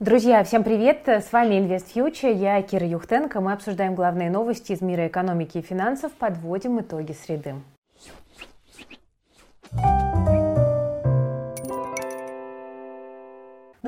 Друзья, всем привет! С вами Invest Future, я Кира Юхтенко. Мы обсуждаем главные новости из мира экономики и финансов, подводим итоги среды.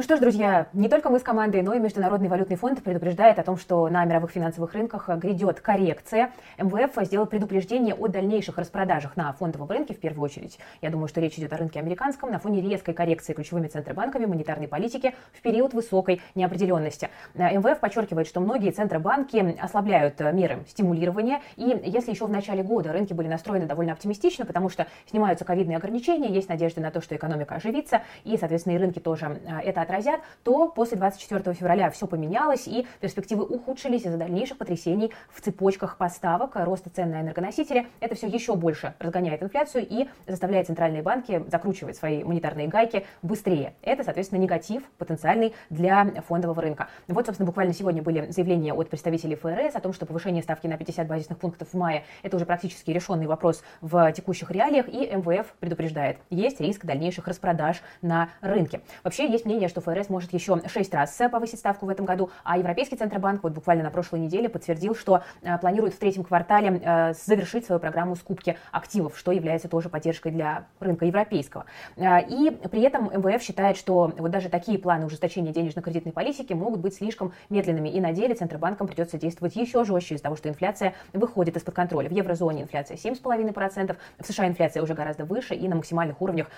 Ну что ж, друзья, не только мы с командой, но и Международный валютный фонд предупреждает о том, что на мировых финансовых рынках грядет коррекция. МВФ сделал предупреждение о дальнейших распродажах на фондовом рынке в первую очередь. Я думаю, что речь идет о рынке американском на фоне резкой коррекции ключевыми центробанками монетарной политики в период высокой неопределенности. МВФ подчеркивает, что многие центробанки ослабляют меры стимулирования. И если еще в начале года рынки были настроены довольно оптимистично, потому что снимаются ковидные ограничения, есть надежда на то, что экономика оживится, и, соответственно, и рынки тоже это отразят, то после 24 февраля все поменялось, и перспективы ухудшились из-за дальнейших потрясений в цепочках поставок, роста цен на энергоносители. Это все еще больше разгоняет инфляцию и заставляет центральные банки закручивать свои монетарные гайки быстрее. Это, соответственно, негатив потенциальный для фондового рынка. Вот, собственно, буквально сегодня были заявления от представителей ФРС о том, что повышение ставки на 50 базисных пунктов в мае – это уже практически решенный вопрос в текущих реалиях, и МВФ предупреждает, есть риск дальнейших распродаж на рынке. Вообще есть мнение, что ФРС может еще 6 раз повысить ставку в этом году, а Европейский Центробанк вот буквально на прошлой неделе подтвердил, что э, планирует в третьем квартале э, завершить свою программу скупки активов, что является тоже поддержкой для рынка европейского. Э, и при этом МВФ считает, что вот даже такие планы ужесточения денежно-кредитной политики могут быть слишком медленными, и на деле Центробанкам придется действовать еще жестче из-за того, что инфляция выходит из-под контроля. В еврозоне инфляция 7,5%, в США инфляция уже гораздо выше и на максимальных уровнях,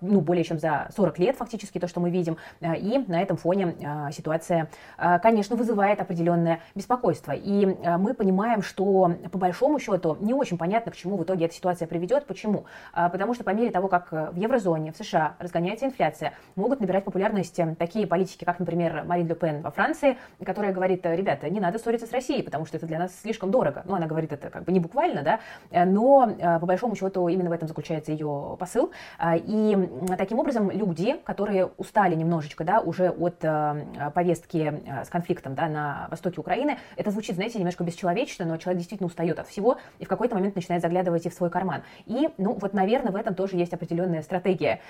ну, более чем за 40 лет фактически, то, что мы видим. Э, и на этом фоне э, ситуация, э, конечно, вызывает определенное беспокойство. И мы понимаем, что по большому счету не очень понятно, к чему в итоге эта ситуация приведет. Почему? Потому что по мере того, как в еврозоне, в США разгоняется инфляция, могут набирать популярность такие политики, как, например, Марин Ле Пен во Франции, которая говорит, ребята, не надо ссориться с Россией, потому что это для нас слишком дорого. Ну, она говорит это как бы не буквально, да, но по большому счету именно в этом заключается ее посыл. И таким образом люди, которые устали немножечко немножечко, да, уже от э, повестки э, с конфликтом, да, на востоке Украины. Это звучит, знаете, немножко бесчеловечно, но человек действительно устает от всего и в какой-то момент начинает заглядывать и в свой карман. И, ну, вот, наверное, в этом тоже есть определенная стратегия.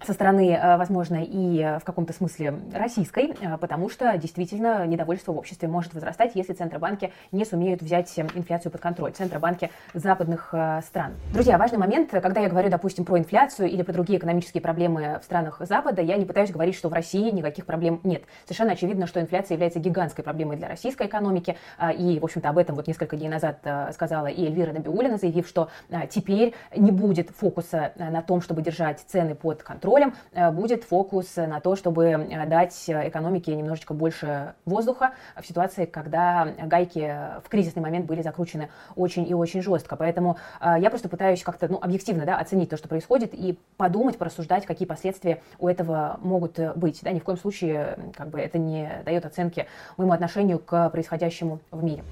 Э, со стороны, э, возможно, и в каком-то смысле российской, э, потому что действительно недовольство в обществе может возрастать, если центробанки не сумеют взять инфляцию под контроль, центробанки западных э, стран. Друзья, важный момент, когда я говорю, допустим, про инфляцию или про другие экономические проблемы в странах Запада, я не пытаюсь говорить, что в России никаких проблем нет. Совершенно очевидно, что инфляция является гигантской проблемой для российской экономики, и, в общем-то, об этом вот несколько дней назад сказала и Эльвира Набиулина, заявив, что теперь не будет фокуса на том, чтобы держать цены под контролем, контролем э, будет фокус на то, чтобы э, дать экономике немножечко больше воздуха в ситуации, когда гайки в кризисный момент были закручены очень и очень жестко. Поэтому э, я просто пытаюсь как-то ну, объективно да, оценить то, что происходит, и подумать, порассуждать, какие последствия у этого могут быть. Да, ни в коем случае как бы, это не дает оценки моему отношению к происходящему в мире.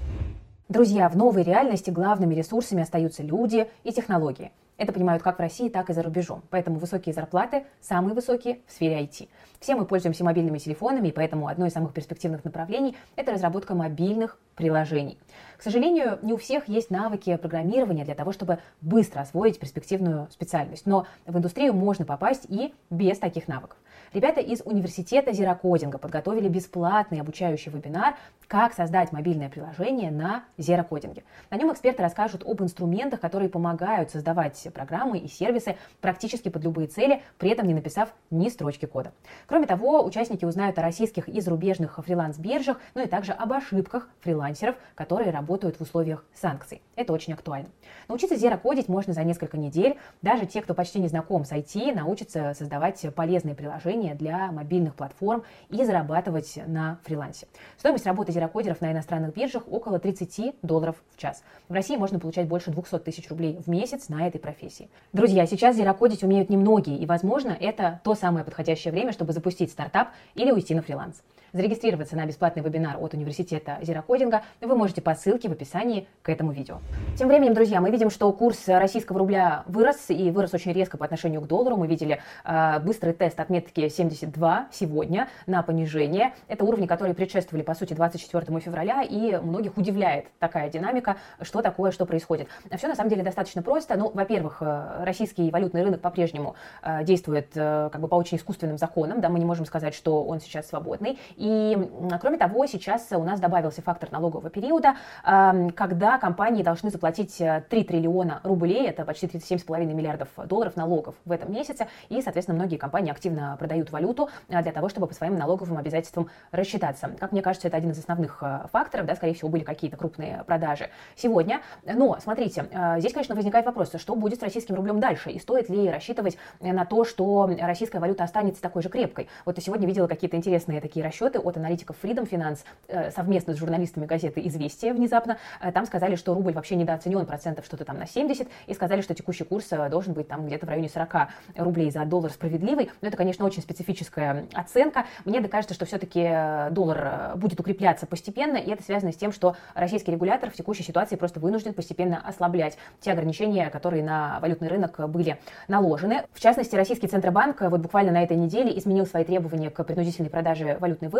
Друзья, в новой реальности главными ресурсами остаются люди и технологии. Это понимают как в России, так и за рубежом. Поэтому высокие зарплаты самые высокие в сфере IT. Все мы пользуемся мобильными телефонами, и поэтому одно из самых перспективных направлений – это разработка мобильных приложений. К сожалению, не у всех есть навыки программирования для того, чтобы быстро освоить перспективную специальность. Но в индустрию можно попасть и без таких навыков. Ребята из университета зерокодинга подготовили бесплатный обучающий вебинар «Как создать мобильное приложение на зерокодинге». На нем эксперты расскажут об инструментах, которые помогают создавать программы и сервисы практически под любые цели, при этом не написав ни строчки кода. Кроме того, участники узнают о российских и зарубежных фриланс-биржах, ну и также об ошибках фрилансеров, которые работают в условиях санкций. Это очень актуально. Научиться зерокодить можно за несколько недель. Даже те, кто почти не знаком с IT, научатся создавать полезные приложения для мобильных платформ и зарабатывать на фрилансе. Стоимость работы зерокодеров на иностранных биржах около 30 долларов в час. В России можно получать больше 200 тысяч рублей в месяц на этой профессии. Друзья, сейчас зерокодить умеют немногие, и, возможно, это то самое подходящее время, чтобы запустить стартап или уйти на фриланс. Зарегистрироваться на бесплатный вебинар от университета зерокодинга вы можете по ссылке в описании к этому видео. Тем временем, друзья, мы видим, что курс российского рубля вырос и вырос очень резко по отношению к доллару. Мы видели э, быстрый тест отметки 72 сегодня на понижение. Это уровни, которые предшествовали, по сути, 24 февраля, и многих удивляет такая динамика, что такое, что происходит. Все на самом деле достаточно просто. Ну, во-первых, э, российский валютный рынок по-прежнему э, действует э, как бы по очень искусственным законам, да, мы не можем сказать, что он сейчас свободный. И, кроме того, сейчас у нас добавился фактор налогового периода, когда компании должны заплатить 3 э, триллиона рублей, это почти 37,5 миллиардов долларов налогов в этом месяце, и, соответственно, многие компании активно продают валюту э, для того, чтобы по своим налоговым обязательствам рассчитаться. Как мне кажется, это один из основных э, факторов, да, скорее всего, были какие-то крупные продажи сегодня. Но, смотрите, здесь, конечно, возникает вопрос, что будет с российским рублем дальше, и стоит ли рассчитывать на то, что российская валюта останется такой же крепкой. Вот я сегодня видела какие-то интересные такие расчеты от аналитиков Freedom Finance э, совместно с журналистами газеты «Известия» внезапно. Э, там сказали, что рубль вообще недооценен процентов что-то там на 70, и сказали, что текущий курс э, должен быть там где-то в районе 40 рублей за доллар справедливый. Но это, конечно, очень специфическая оценка. Мне кажется, что все-таки доллар будет укрепляться постепенно, и это связано с тем, что российский регулятор в текущей ситуации просто вынужден постепенно ослаблять те ограничения, которые на валютный рынок были наложены. В частности, российский Центробанк вот буквально на этой неделе изменил свои требования к принудительной продаже валютной выручки.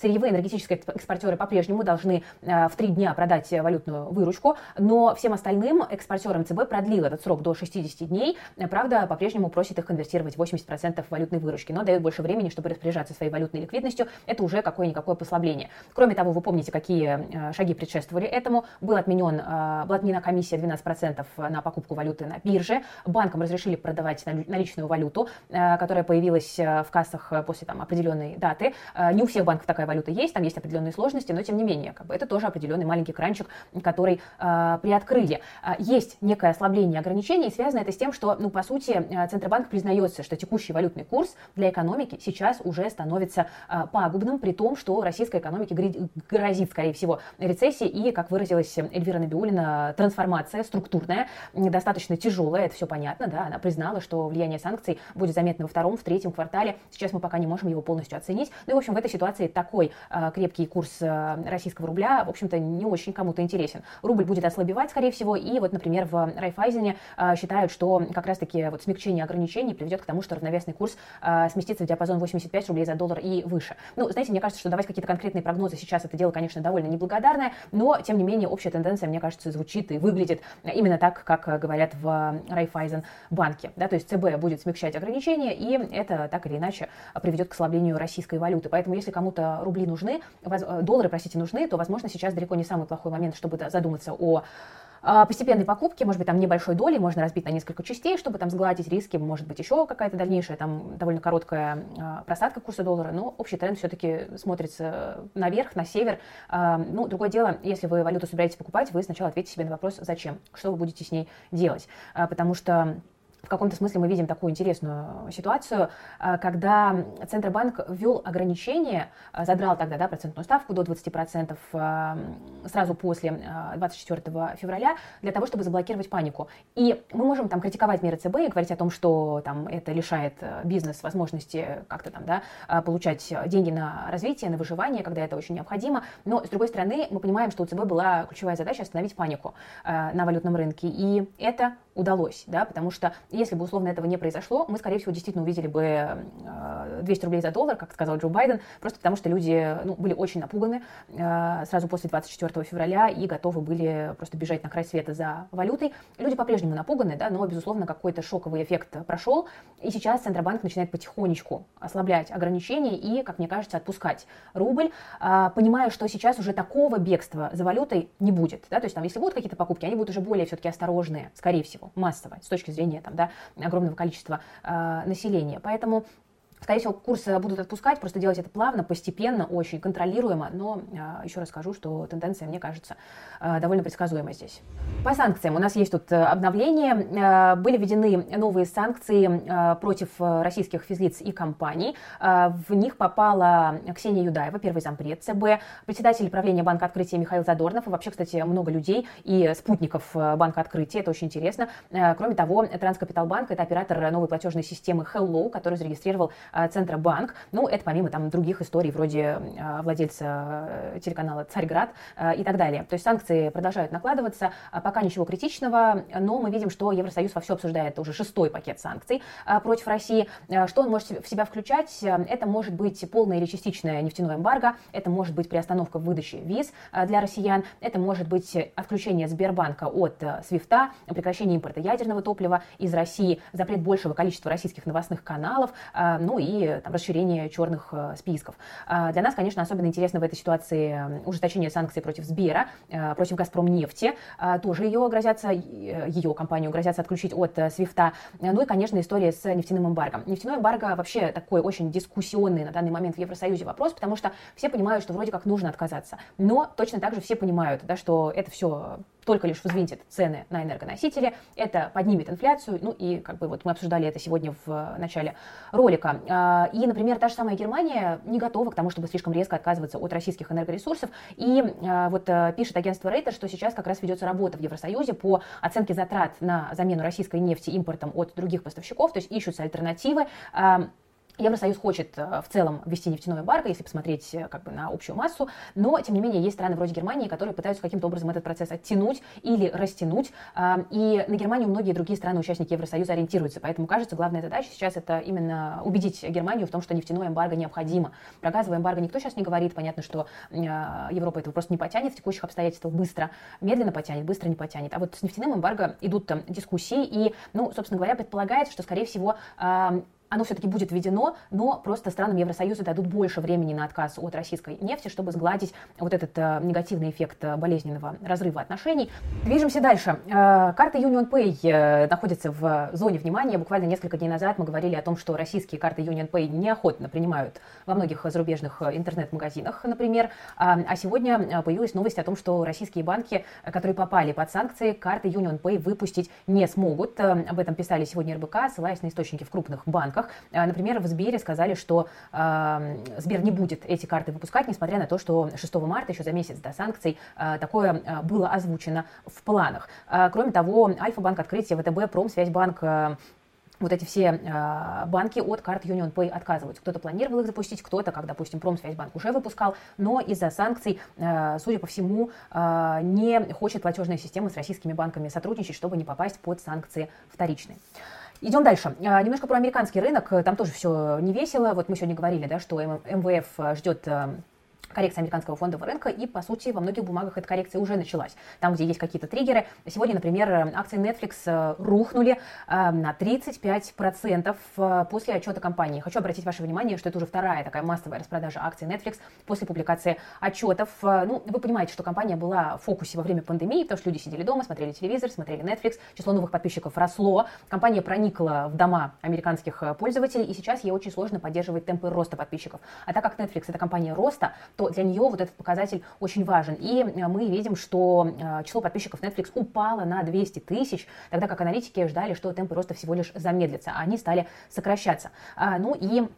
Сырьевые энергетические экспортеры по-прежнему должны э, в три дня продать валютную выручку, но всем остальным экспортерам ЦБ продлил этот срок до 60 дней. Правда, по-прежнему просит их конвертировать 80% валютной выручки, но дает больше времени, чтобы распоряжаться своей валютной ликвидностью. Это уже какое-никакое послабление. Кроме того, вы помните, какие э, шаги предшествовали этому. Был отменен, э, была отменена комиссия 12% на покупку валюты на бирже. Банкам разрешили продавать наличную валюту, которая появилась в кассах после там, определенной даты. Не у всех банков такая валюта есть, там есть определенные сложности, но тем не менее, как бы, это тоже определенный маленький кранчик, который э, приоткрыли. Э, есть некое ослабление ограничений, и связано это с тем, что, ну, по сути, э, Центробанк признается, что текущий валютный курс для экономики сейчас уже становится э, пагубным, при том, что российской экономике грозит, скорее всего, рецессия и, как выразилась Эльвира Набиулина, трансформация структурная, достаточно тяжелая, это все понятно, да, она признала, что влияние санкций будет заметно во втором, в третьем квартале, сейчас мы пока не можем его полностью оценить, ну и, в общем, в этой ситуации такой э, крепкий курс э, российского рубля, в общем-то, не очень кому-то интересен. Рубль будет ослабевать, скорее всего, и вот, например, в Райфайзене э, считают, что как раз-таки вот смягчение ограничений приведет к тому, что равновесный курс сместится в диапазон 85 рублей за доллар и выше. Ну, знаете, мне кажется, что давать какие-то конкретные прогнозы сейчас это дело, конечно, довольно неблагодарное, но, тем не менее, общая тенденция, мне кажется, звучит и выглядит именно так, как говорят в Райфайзен банке. Да, то есть ЦБ будет смягчать ограничения, и это так или иначе приведет к ослаблению российской валюты. Поэтому, если кому-то рубли нужны, э, доллары, простите, нужны, то, возможно, сейчас далеко не самый плохой момент, чтобы задуматься о а, постепенной покупки, может быть, там небольшой доли, можно разбить на несколько частей, чтобы там сгладить риски, может быть, еще какая-то дальнейшая, там, довольно короткая э, просадка курса доллара, но общий тренд все-таки смотрится наверх, на север. Э, ну, другое дело, если вы валюту собираетесь покупать, вы сначала ответьте себе на вопрос, зачем, что вы будете с ней делать, потому что в каком-то смысле мы видим такую интересную ситуацию, э, когда Центробанк ввел ограничение, э, задрал тогда да, процентную ставку до 20% э, сразу после 24 февраля для того, чтобы заблокировать панику. И мы можем там критиковать меры ЦБ и говорить о том, что там, это лишает бизнес возможности как-то там да, получать деньги на развитие, на выживание, когда это очень необходимо. Но, с другой стороны, мы понимаем, что у ЦБ была ключевая задача остановить панику на валютном рынке. И это удалось, да, потому что если бы условно этого не произошло, мы, скорее всего, действительно увидели бы 200 э, рублей за доллар, как сказал Джо Байден, просто потому что люди ну, были очень напуганы э, сразу после 24 февраля и готовы были просто бежать на край света за валютой. Люди по-прежнему напуганы, да, но, безусловно, какой-то шоковый эффект прошел, и сейчас Центробанк начинает потихонечку ослаблять ограничения и, как мне кажется, отпускать рубль, э, понимая, что сейчас уже такого бегства за валютой не будет, да, то есть там, если будут какие-то покупки, они будут уже более все-таки осторожные, скорее всего массово, с точки зрения там, да, огромного количества э, населения. Поэтому Скорее всего, курсы будут отпускать, просто делать это плавно, постепенно, очень контролируемо, но э, еще раз скажу, что тенденция, мне кажется, э, довольно предсказуема здесь. По санкциям у нас есть тут э, обновление. Э, были введены новые санкции э, против российских физлиц и компаний. В них попала Ксения Юдаева, первый зампред ЦБ, председатель правления Банка Открытия Михаил Задорнов, и вообще, кстати, много людей и спутников Банка Открытия, это очень интересно. Кроме того, Транскапиталбанк – это оператор новой платежной системы Hello, который зарегистрировал Центробанк. Ну, это помимо там других историй, вроде владельца телеканала «Царьград» и так далее. То есть санкции продолжают накладываться, пока ничего критичного, но мы видим, что Евросоюз во все обсуждает уже шестой пакет санкций против России. Что он может в себя включать? Это может быть полное или частичное нефтяное эмбарго, это может быть приостановка выдачи виз для россиян, это может быть отключение Сбербанка от Свифта, прекращение импорта ядерного топлива из России, запрет большего количества российских новостных каналов, ну и там, расширение черных списков. Для нас, конечно, особенно интересно в этой ситуации ужесточение санкций против Сбера, против Газпромнефти, тоже ее грозятся, ее компанию грозятся отключить от Свифта. Ну и, конечно, история с нефтяным эмбарго. Нефтяное эмбарго вообще такой очень дискуссионный на данный момент в Евросоюзе вопрос, потому что все понимают, что вроде как нужно отказаться. Но точно так же все понимают, да, что это все только лишь взвинтит цены на энергоносители, это поднимет инфляцию, ну и как бы вот мы обсуждали это сегодня в начале ролика. А, и, например, та же самая Германия не готова к тому, чтобы слишком резко отказываться от российских энергоресурсов, и а, вот э, пишет агентство Рейтер, что сейчас как раз ведется работа в Евросоюзе по оценке затрат на замену российской нефти импортом от других поставщиков, то есть ищутся альтернативы. Евросоюз хочет э, в целом ввести нефтяное эмбарго, если посмотреть э, как бы на общую массу, но, тем не менее, есть страны вроде Германии, которые пытаются каким-то образом этот процесс оттянуть или растянуть, и на Германию многие другие страны-участники Евросоюза ориентируются, поэтому, кажется, главная задача сейчас это именно убедить Германию в том, что нефтяное эмбарго необходимо. Про газовое эмбарго никто сейчас не говорит, понятно, что э, Европа этого просто не потянет в текущих обстоятельствах быстро, медленно потянет, быстро не потянет, а вот с нефтяным эмбарго идут там дискуссии, и, ну, собственно говоря, предполагается, что, скорее всего, оно все-таки будет введено, но просто странам Евросоюза дадут больше времени на отказ от российской нефти, чтобы сгладить вот этот э, негативный эффект э, болезненного разрыва отношений. Движемся дальше. Э, карта Union Pay э, находится в зоне внимания. Буквально несколько дней назад мы говорили о том, что российские карты Union Pay неохотно принимают во многих зарубежных э, интернет-магазинах, например. А, а сегодня э, появилась новость о том, что российские банки, которые попали под санкции, карты Union Pay выпустить не смогут. Об этом писали сегодня РБК, ссылаясь на источники в крупных банках банках. А, например, в Сбере сказали, что э, Сбер не будет эти карты выпускать, несмотря на то, что 6 марта, еще за месяц до санкций, э, такое было озвучено в планах. Кроме того, Альфа-банк, Открытие, ВТБ, Промсвязьбанк, вот эти все э, банки от карт Union Pay отказываются. Кто-то планировал их запустить, кто-то, как, допустим, Промсвязьбанк уже выпускал, но из-за санкций, э, судя по всему, э, не хочет платежная система с российскими банками сотрудничать, чтобы не попасть под санкции вторичные. Идем дальше. А, немножко про американский рынок. Там тоже все не весело. Вот мы сегодня говорили, да, что МВФ ждет коррекция американского фондового рынка, и, по сути, во многих бумагах эта коррекция уже началась. Там, где есть какие-то триггеры. Сегодня, например, акции Netflix э, рухнули э, на 35% э, после отчета компании. Хочу обратить ваше внимание, что это уже вторая такая массовая распродажа акций Netflix после публикации отчетов. Ну, вы понимаете, что компания была в фокусе во время пандемии, потому что люди сидели дома, смотрели телевизор, смотрели Netflix, число новых подписчиков росло, компания проникла в дома американских пользователей, и сейчас ей очень сложно поддерживать темпы роста подписчиков. А так как Netflix это компания роста, то для нее вот этот показатель очень важен. И э, мы видим, что э, число подписчиков Netflix упало на 200 тысяч, тогда как аналитики ждали, что темпы роста всего лишь замедлятся, а они стали сокращаться. А, ну и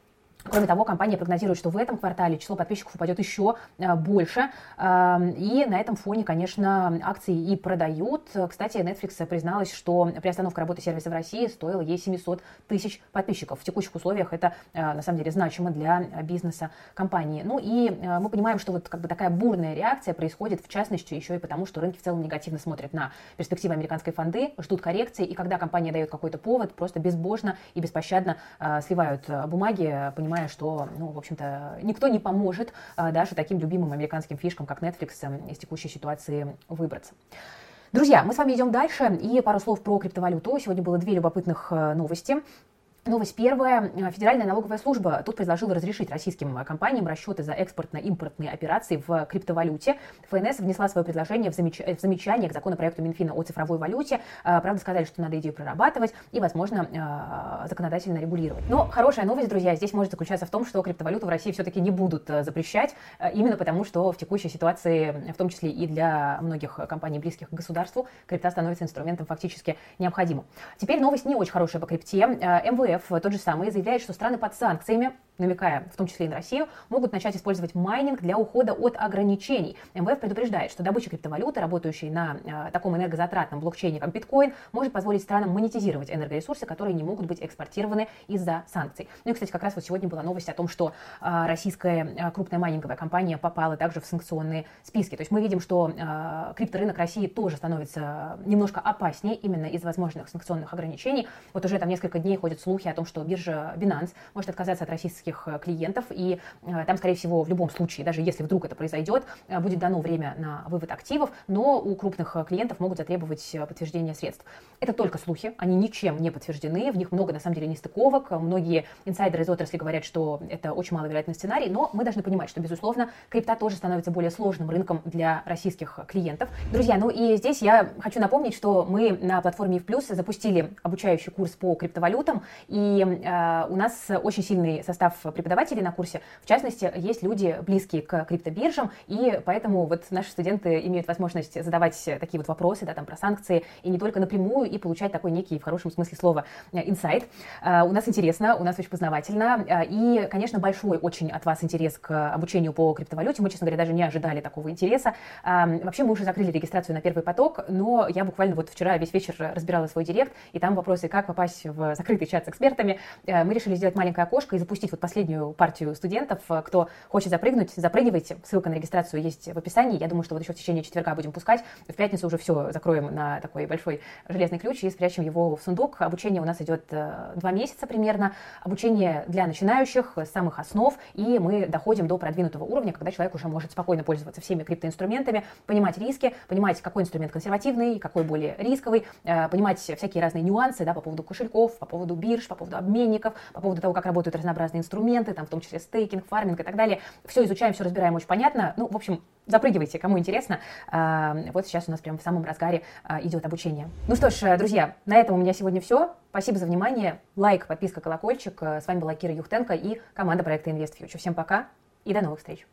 Кроме того, компания прогнозирует, что в этом квартале число подписчиков упадет еще э, больше. Эм, и на этом фоне, конечно, акции и продают. Кстати, Netflix призналась, что приостановка работы сервиса в России стоила ей 700 тысяч подписчиков. В текущих условиях это, э, на самом деле, значимо для бизнеса компании. Ну и э, мы понимаем, что вот как бы такая бурная реакция происходит, в частности, еще и потому, что рынки в целом негативно смотрят на перспективы американской фонды, ждут коррекции, и когда компания дает какой-то повод, просто безбожно и беспощадно сливают бумаги, понимая, понимая, что, ну, в общем-то, никто не поможет а, даже таким любимым американским фишкам, как Netflix, эм, из текущей ситуации выбраться. Друзья, мы с вами идем дальше. И пару слов про криптовалюту. Сегодня было две любопытных э, новости. Новость первая. Федеральная налоговая служба тут предложила разрешить российским компаниям расчеты за экспортно-импортные операции в криптовалюте. ФНС внесла свое предложение в, замеч... в замечание к законопроекту Минфина о цифровой валюте. А, правда, сказали, что надо идею прорабатывать и, возможно, а, законодательно регулировать. Но хорошая новость, друзья, здесь может заключаться в том, что криптовалюту в России все-таки не будут э, запрещать, э, именно потому, что в текущей ситуации, в том числе и для многих компаний, близких к государству, крипта становится инструментом фактически необходимым. Теперь новость не очень хорошая по крипте. Э, МВФ тот же самый заявляет, что страны под санкциями намекая в том числе и на Россию, могут начать использовать майнинг для ухода от ограничений. МВФ предупреждает, что добыча криптовалюты, работающей на э, таком энергозатратном блокчейне, как биткоин, может позволить странам монетизировать энергоресурсы, которые не могут быть экспортированы из-за санкций. Ну и, кстати, как раз вот сегодня была новость о том, что э, российская э, крупная майнинговая компания попала также в санкционные списки. То есть мы видим, что э, крипторынок России тоже становится немножко опаснее именно из возможных санкционных ограничений. Вот уже там несколько дней ходят слухи о том, что биржа Binance может отказаться от российских э, клиентов, и э, там, скорее всего, в любом случае, даже если вдруг это произойдет, э, будет дано время на вывод активов, но у крупных клиентов могут затребовать подтверждение средств. Это только слухи, они ничем не подтверждены, в них много, на самом деле, нестыковок. Многие инсайдеры из отрасли говорят, что это очень маловероятный сценарий, но мы должны понимать, что, безусловно, крипта тоже становится более сложным рынком для российских клиентов. Друзья, ну и здесь я хочу напомнить, что мы на платформе Плюс запустили обучающий курс по криптовалютам, и э, у нас очень сильный состав преподавателей на курсе. В частности, есть люди близкие к криптобиржам, и поэтому вот наши студенты имеют возможность задавать такие вот вопросы, да, там про санкции, и не только напрямую, и получать такой некий, в хорошем смысле слова, э, инсайт. Э, у нас интересно, у нас очень познавательно, э, и, конечно, большой очень от вас интерес к обучению по криптовалюте. Мы, честно говоря, даже не ожидали такого интереса. Вообще, мы уже закрыли регистрацию на первый поток, но я буквально вот вчера весь вечер разбирала свой директ, и там вопросы, как попасть в закрытый чат с экспертами. Мы решили сделать маленькое окошко и запустить вот последнюю партию студентов. Кто хочет запрыгнуть, запрыгивайте. Ссылка на регистрацию есть в описании. Я думаю, что вот еще в течение четверга будем пускать. В пятницу уже все закроем на такой большой железный ключ и спрячем его в сундук. Обучение у нас идет э, два месяца примерно. Обучение для начинающих, с самых основ, и мы доходим до продвинутого уровня, когда человек уже может спокойно пользоваться всеми криптоинструментами, понимать риски, понимать, какой инструмент консервативный, какой более рисковый, э, понимать всякие разные нюансы да, по поводу кошельков, по поводу бирж, по поводу обменников, по поводу того, как работают разнообразные инструменты, там, в том числе стейкинг, фарминг и так далее. Все изучаем, все разбираем очень понятно. Ну, в общем, запрыгивайте, кому интересно. Вот сейчас у нас прямо в самом разгаре а, идет обучение. Ну что ж, друзья, на этом у меня сегодня все. Спасибо за внимание. Лайк, подписка, колокольчик. С вами была Кира Юхтенко и команда проекта InvestFuture. Всем пока и до новых встреч.